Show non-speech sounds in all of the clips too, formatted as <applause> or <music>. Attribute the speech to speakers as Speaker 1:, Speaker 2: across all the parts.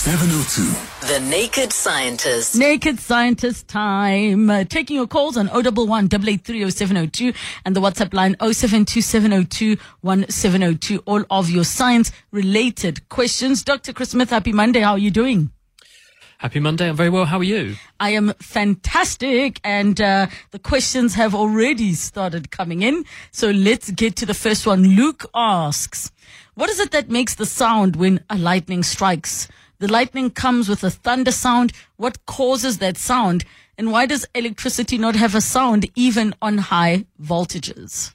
Speaker 1: 702.
Speaker 2: The Naked Scientist.
Speaker 3: Naked Scientist time. Uh, taking your calls on 011 8830702 and the WhatsApp line 0727021702. All of your science related questions. Dr. Chris Smith, happy Monday. How are you doing?
Speaker 4: Happy Monday. I'm very well. How are you?
Speaker 3: I am fantastic. And uh, the questions have already started coming in. So let's get to the first one. Luke asks, What is it that makes the sound when a lightning strikes? The lightning comes with a thunder sound. What causes that sound? And why does electricity not have a sound even on high voltages?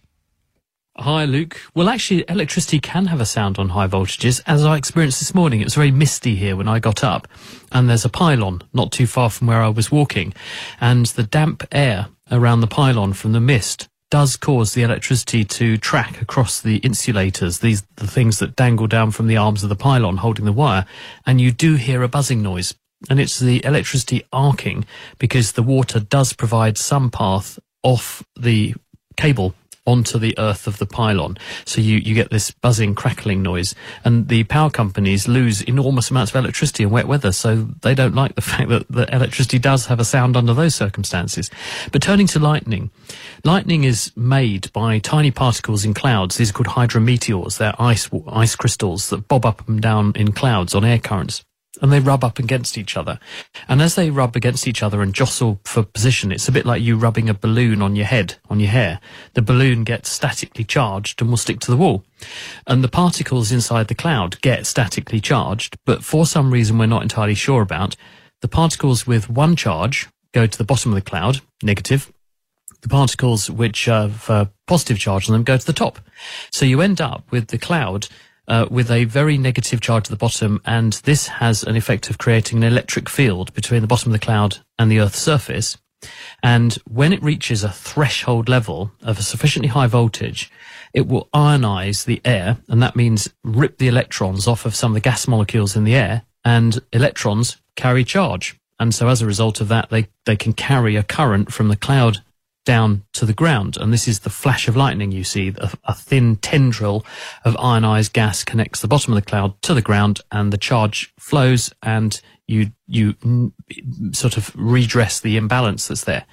Speaker 4: Hi, Luke. Well, actually, electricity can have a sound on high voltages. As I experienced this morning, it was very misty here when I got up, and there's a pylon not too far from where I was walking, and the damp air around the pylon from the mist does cause the electricity to track across the insulators, these the things that dangle down from the arms of the pylon holding the wire, and you do hear a buzzing noise. And it's the electricity arcing because the water does provide some path off the cable onto the earth of the pylon. So you, you get this buzzing, crackling noise. And the power companies lose enormous amounts of electricity in wet weather. So they don't like the <laughs> fact that the electricity does have a sound under those circumstances. But turning to lightning, lightning is made by tiny particles in clouds. These are called hydrometeors. They're ice, ice crystals that bob up and down in clouds on air currents and they rub up against each other. And as they rub against each other and jostle for position, it's a bit like you rubbing a balloon on your head, on your hair. The balloon gets statically charged and will stick to the wall. And the particles inside the cloud get statically charged, but for some reason we're not entirely sure about, the particles with one charge go to the bottom of the cloud, negative. The particles which have a positive charge on them go to the top. So you end up with the cloud uh, with a very negative charge at the bottom, and this has an effect of creating an electric field between the bottom of the cloud and the Earth's surface. And when it reaches a threshold level of a sufficiently high voltage, it will ionize the air, and that means rip the electrons off of some of the gas molecules in the air, and electrons carry charge. And so as a result of that, they, they can carry a current from the cloud down to the ground. And this is the flash of lightning you see. A, a, thin tendril of ionized gas connects the bottom of the cloud to the ground and the charge flows and you, you sort of redress the imbalance that's there.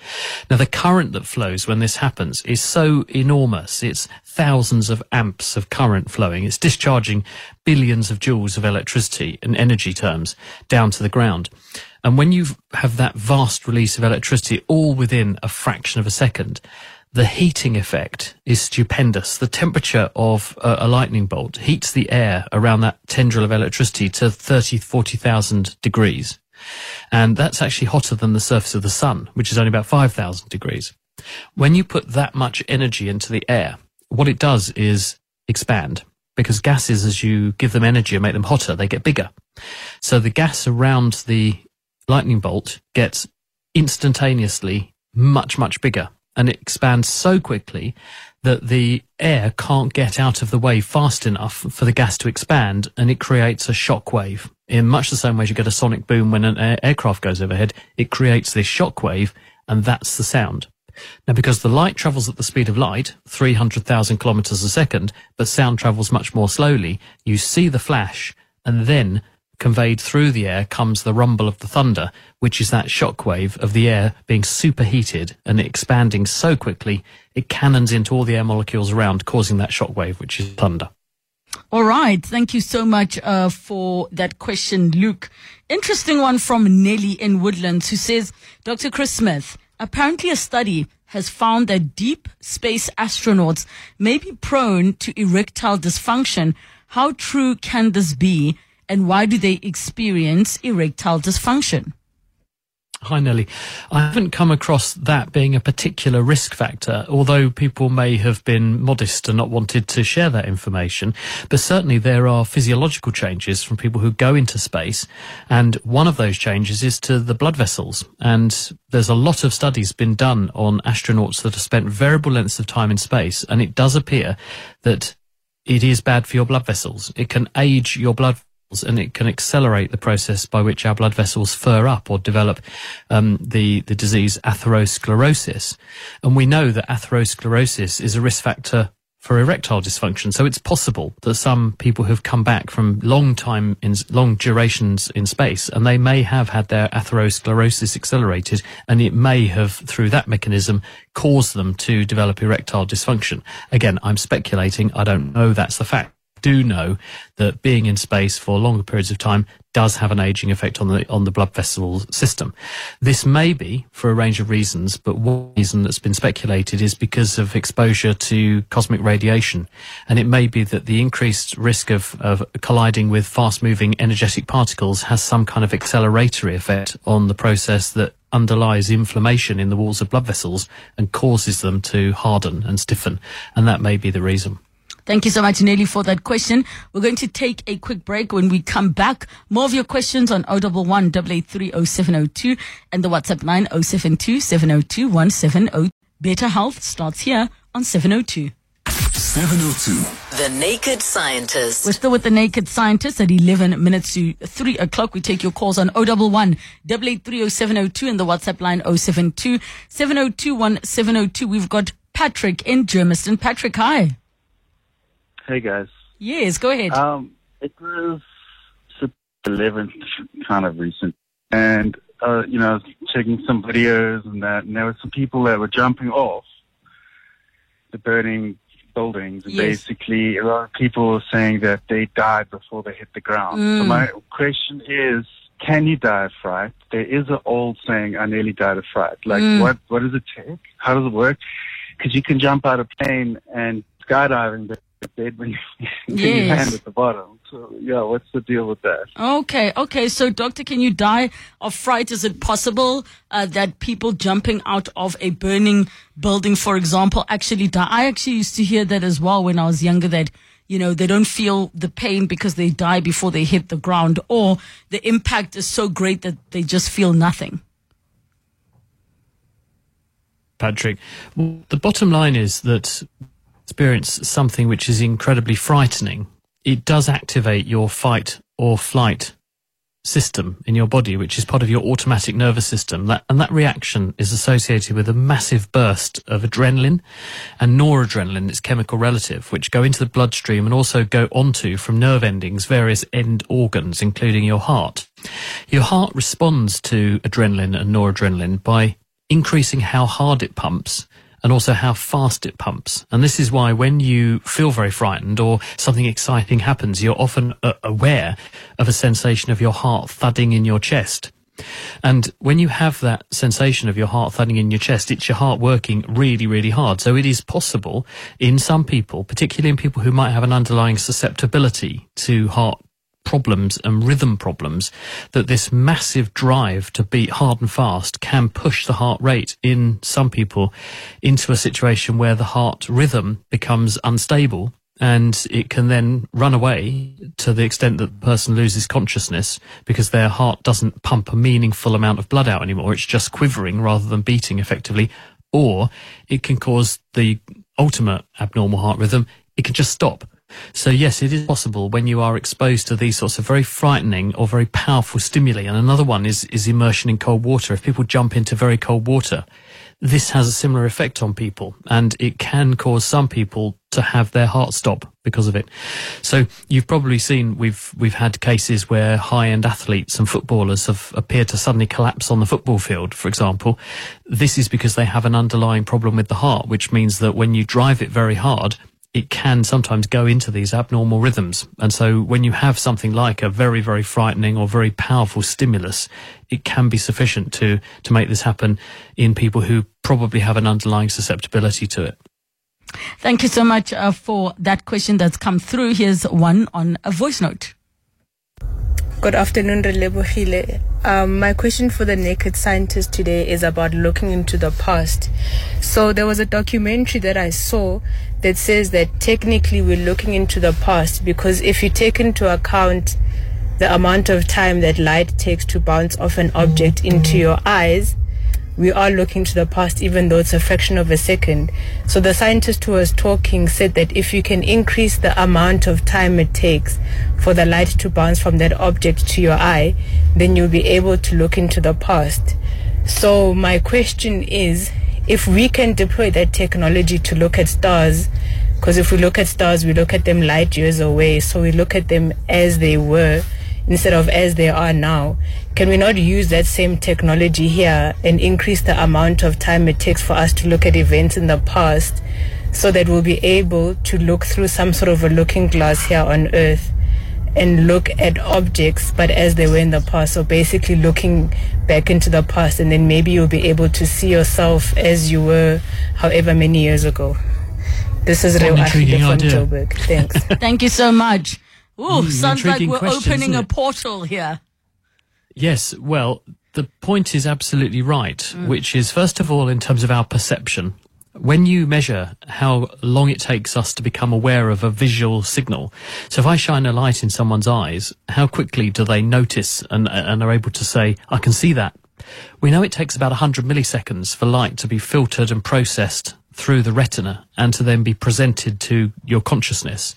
Speaker 4: Now, the current that flows when this happens is so enormous. It's thousands of amps of current flowing. It's discharging billions of joules of electricity in energy terms down to the ground. And when you have that vast release of electricity all within a fraction of a second, the heating effect is stupendous. The temperature of a, lightning bolt heats the air around that tendril of electricity to 30, 40,000 degrees. And that's actually hotter than the surface of the sun, which is only about 5,000 degrees. When you put that much energy into the air, what it does is expand because gases, as you give them energy and make them hotter, they get bigger. So the gas around the lightning bolt gets instantaneously much, much bigger and it expands so quickly that the air can't get out of the way fast enough for the gas to expand and it creates a shock wave. In much the same way as you get a sonic boom when an air- aircraft goes overhead, it creates this shock wave and that's the sound. Now, because the light travels at the speed of light, 300,000 kilometers a second, but sound travels much more slowly, you see the flash and then conveyed through the air comes the rumble of the thunder, which is that shock wave of the air being superheated and expanding so quickly it cannons into all the air molecules around, causing that shock wave, which is thunder.
Speaker 3: All right. Thank you so much uh, for that question, Luke. Interesting one from Nelly in Woodlands who says, Dr. Chris Smith, apparently a study has found that deep space astronauts may be prone to erectile dysfunction. How true can this be? And why do they experience erectile dysfunction?
Speaker 4: Hi, Nelly. I haven't come across that being a particular risk factor, although people may have been modest and not wanted to share that information. But certainly there are physiological changes from people who go into space. And one of those changes is to the blood vessels. And there's a lot of studies been done on astronauts that have spent variable lengths of time in space. And it does appear that it is bad for your blood vessels. It can age your blood and it can accelerate the process by which our blood vessels fur up or develop um, the the disease atherosclerosis. And we know that atherosclerosis is a risk factor for erectile dysfunction. So it's possible that some people have come back from long time in long durations in space and they may have had their atherosclerosis accelerated and it may have through that mechanism caused them to develop erectile dysfunction. Again, I'm speculating. I don't know that's the fact do know that being in space for longer periods of time does have an aging effect on the on the blood vessel system. This may be for a range of reasons, but one reason that's been speculated is because of exposure to cosmic radiation, and it may be that the increased risk of, of colliding with fast-moving energetic particles has some kind of acceleratory effect on the process that underlies inflammation in the walls of blood vessels and causes them to harden and stiffen, and that may be the reason.
Speaker 3: Thank you so much, Nelly, for that question. We're going to take a quick break. When we come back, more of your questions on 011 883 and the WhatsApp line 072 702 170. Better Health starts here on 702.
Speaker 1: 702. The Naked Scientist.
Speaker 3: We're still with the Naked Scientist at 11 minutes to 3 o'clock. We take your calls on 011 883 and the WhatsApp line 072 702 1702. We've got Patrick in Germiston. Patrick, hi.
Speaker 2: Hey guys.
Speaker 3: Yes, go ahead.
Speaker 2: Um, it was September 11th, kind of recent, and uh, you know, checking some videos and that, and there were some people that were jumping off the burning buildings.
Speaker 3: Yes.
Speaker 2: Basically, a lot of people were saying that they died before they hit the ground. So
Speaker 3: Mm.
Speaker 2: my question is, can you die of fright? There is an old saying, "I nearly died of fright." Like,
Speaker 3: Mm.
Speaker 2: what what does it take? How does it work? Because you can jump out of plane and skydiving, but dead when you, when you
Speaker 3: Yes.
Speaker 2: land at the bottom. So yeah, what's the deal with that?
Speaker 3: Okay, okay. So, doctor, can you die of fright? Is it possible uh, that people jumping out of a burning building, for example, actually die? I actually used to hear that as well when I was younger. That you know they don't feel the pain because they die before they hit the ground, or the impact is so great that they just feel nothing.
Speaker 4: Patrick. Well, the bottom line is that experience something which is incredibly frightening. It does activate your fight or flight system in your body, which is part of your automatic nervous system. That, and that reaction is associated with a massive burst of adrenaline and noradrenaline, its chemical relative, which go into the bloodstream and also go onto from nerve endings various end organs, including your heart. Your heart responds to adrenaline and noradrenaline by increasing how hard it pumps and also how fast it pumps. And this is why when you feel very frightened or something exciting happens, you're often uh, aware of a sensation of your heart thudding in your chest. And when you have that sensation of your heart thudding in your chest, it's your heart working really, really hard. So it is possible in some people, particularly in people who might have an underlying susceptibility to heart problems and rhythm problems that this massive drive to beat hard and fast can push the heart rate in some people into a situation where the heart rhythm becomes unstable and it can then run away to the extent that the person loses consciousness because their heart doesn't pump a meaningful amount of blood out anymore. It's just quivering rather than beating effectively. Or it can cause the ultimate abnormal heart rhythm. It can just stop. So yes, it is possible when you are exposed to these sorts of very frightening or very powerful stimuli. And another one is, is immersion in cold water. If people jump into very cold water, this has a similar effect on people and it can cause some people to have their heart stop because of it. So you've probably seen we've we've had cases where high-end athletes and footballers have appeared to suddenly collapse on the football field, for example. This is because they have an underlying problem with the heart, which means that when you drive it very hard, it can sometimes go into these abnormal rhythms. And so when you have something like a very, very frightening or very powerful stimulus, it can be sufficient to, to make this happen in people who probably have an underlying susceptibility to it.
Speaker 3: Thank you so much uh, for that question that's come through. Here's one on a voice note.
Speaker 5: Good afternoon, Relebohile. Um, my question for the naked scientist today is about looking into the past. So there was a documentary that I saw that says that technically we're looking into the past because if you take into account the amount of time that light takes to bounce off an object into your eyes, we are looking to the past even though it's a fraction of a second. So the scientist who was talking said that if you can increase the amount of time it takes for the light to bounce from that object to your eye, then you'll be able to look into the past. So my question is, if we can deploy that technology to look at stars, Because if we look at stars, we look at them light years away. So we look at them as they were instead of as they are now. Can we not use that same technology here and increase the amount of time it takes for us to look at events in the past so that we'll be able to look through some sort of a looking glass here on Earth and look at objects but as they were in the past? So basically looking back into the past and then maybe you'll be able to see yourself as you were however many years ago. This is Reo Achille from Joburg. Thanks. <laughs>
Speaker 3: Thank you so much. Ooh, mm, sounds like we're opening a portal here.
Speaker 4: Yes, well, the point is absolutely right, mm. which is, first of all, in terms of our perception. When you measure how long it takes us to become aware of a visual signal, so if I shine a light in someone's eyes, how quickly do they notice and, and are able to say, I can see that? We know it takes about 100 milliseconds for light to be filtered and processed through the retina and to then be presented to your consciousness.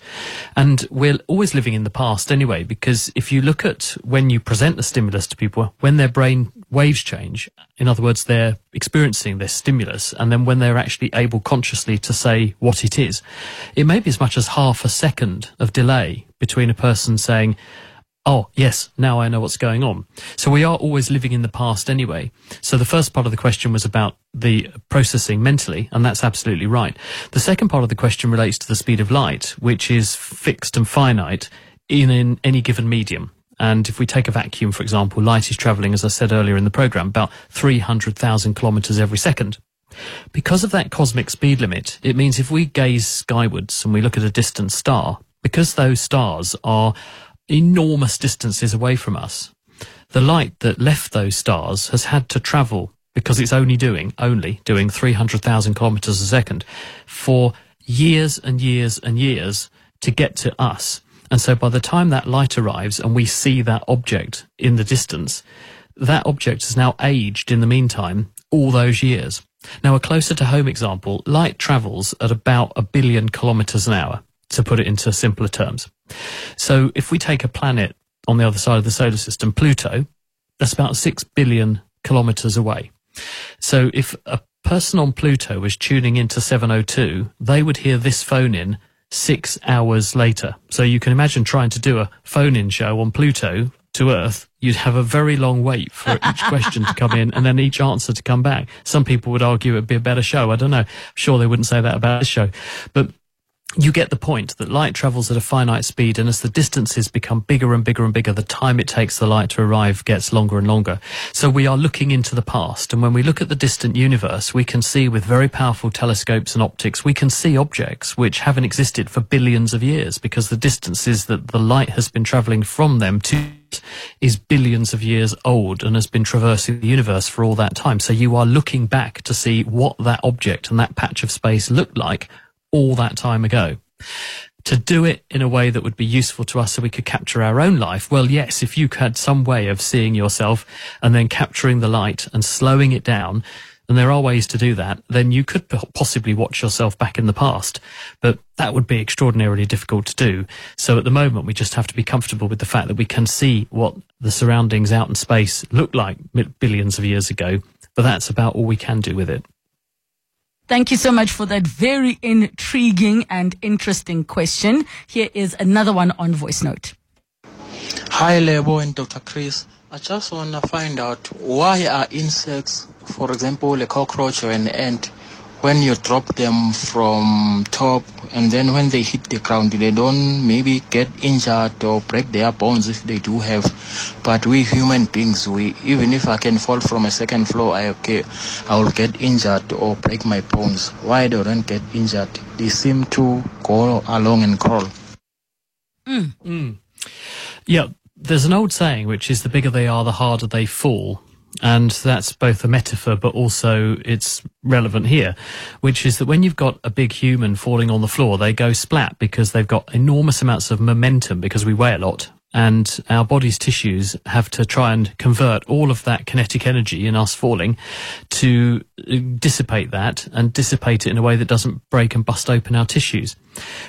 Speaker 4: And we're always living in the past anyway, because if you look at when you present the stimulus to people, when their brain waves change, in other words, they're experiencing this stimulus, and then when they're actually able consciously to say what it is, it may be as much as half a second of delay between a person saying, oh, yes, now I know what's going on. So we are always living in the past anyway. So the first part of the question was about the processing mentally, and that's absolutely right. The second part of the question relates to the speed of light, which is fixed and finite in, in any given medium. And if we take a vacuum, for example, light is traveling, as I said earlier in the program, about 300,000 kilometers every second. Because of that cosmic speed limit, it means if we gaze skywards and we look at a distant star, because those stars are enormous distances away from us. The light that left those stars has had to travel because it's only doing, only doing 300,000 kilometers a second for years and years and years to get to us. And so by the time that light arrives and we see that object in the distance, that object has now aged in the meantime all those years. Now, a closer to home example, light travels at about a billion kilometers an hour, to put it into simpler terms. So if we take a planet on the other side of the solar system, Pluto, that's about 6 billion kilometers away. So if a person on Pluto was tuning into 702, they would hear this phone in six hours later. So you can imagine trying to do a phone in show on Pluto to Earth. You'd have a very long wait for each question to come in and then each answer to come back. Some people would argue it'd be a better show. I don't know. I'm sure they wouldn't say that about this show, but you get the point that light travels at a finite speed, and as the distances become bigger and bigger and bigger, the time it takes the light to arrive gets longer and longer. So we are looking into the past, and when we look at the distant universe, we can see with very powerful telescopes and optics, we can see objects which haven't existed for billions of years because the distances that the light has been traveling from them to is billions of years old and has been traversing the universe for all that time. So you are looking back to see what that object and that patch of space looked like all that time ago. To do it in a way that would be useful to us so we could capture our own life, well, yes, if you had some way of seeing yourself and then capturing the light and slowing it down, and there are ways to do that, then you could possibly watch yourself back in the past. But that would be extraordinarily difficult to do. So at the moment, we just have to be comfortable with the fact that we can see what the surroundings out in space look like billions of years ago. But that's about all we can do with it.
Speaker 3: Thank you so much for that very intriguing and interesting question. Here is another one on voice note.
Speaker 6: Hi, Lebo and Dr. Chris. I just want to find out why are insects, for example, a cockroach or an ant, when you drop them from top and then when they hit the ground they don't maybe get injured or break their bones if they do have. But we human beings we even if i can fall from a second floor i okay i will get injured or break my bones. Why they don't get injured? They seem to go along and crawl.
Speaker 3: Mm.
Speaker 4: Mm. yeah there's an old saying which is the bigger they are the harder they fall and that's both a metaphor, but also it's relevant here, which is that when you've got a big human falling on the floor, they go splat because they've got enormous amounts of momentum because we weigh a lot. And our body's tissues have to try and convert all of that kinetic energy in us falling to dissipate that and dissipate it in a way that doesn't break and bust open our tissues.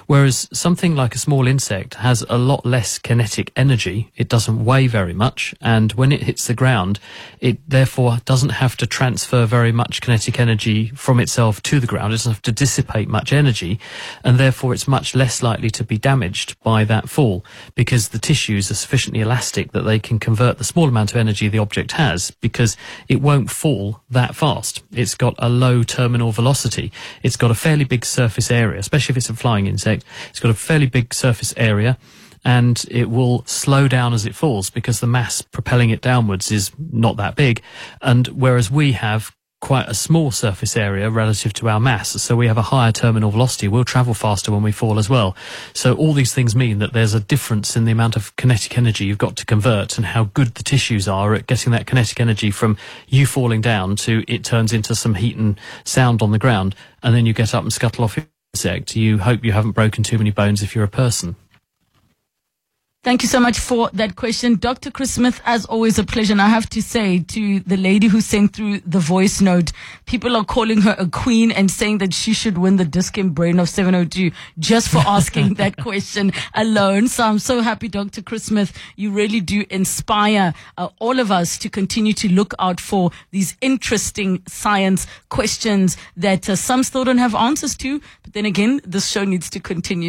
Speaker 4: Whereas something like a small insect has a lot less kinetic energy. It doesn't weigh very much. And when it hits the ground, it therefore doesn't have to transfer very much kinetic energy from itself to the ground. It doesn't have to dissipate much energy. And therefore it's much less likely to be damaged by that fall because the tissues are sufficiently elastic that they can convert the small amount of energy the object has because it won't fall that fast. It's got a low terminal velocity. It's got a fairly big surface area, especially if it's a flying insect. It's got a fairly big surface area and it will slow down as it falls because the mass propelling it downwards is not that big. And whereas we have quite a small surface area relative to our mass, so we have a higher terminal velocity. We'll travel faster when we fall as well. So all these things mean that there's a difference in the amount of kinetic energy you've got to convert and how good the tissues are at getting that kinetic energy from you falling down to it turns into some heat and sound on the ground, and then you get up and scuttle off insect. You hope you haven't broken too many bones if you're a person.
Speaker 3: Thank you so much for that question. Dr. Chris Smith, as always, a pleasure. And I have to say to the lady who sent through the voice note, people are calling her a queen and saying that she should win the Dis-Chem Brain of 702 just for asking that <laughs> question alone. So I'm so happy, Dr. Chris Smith. You really do inspire uh, all of us to continue to look out for these interesting science questions that uh, some still don't have answers to. But then again, this show needs to continue.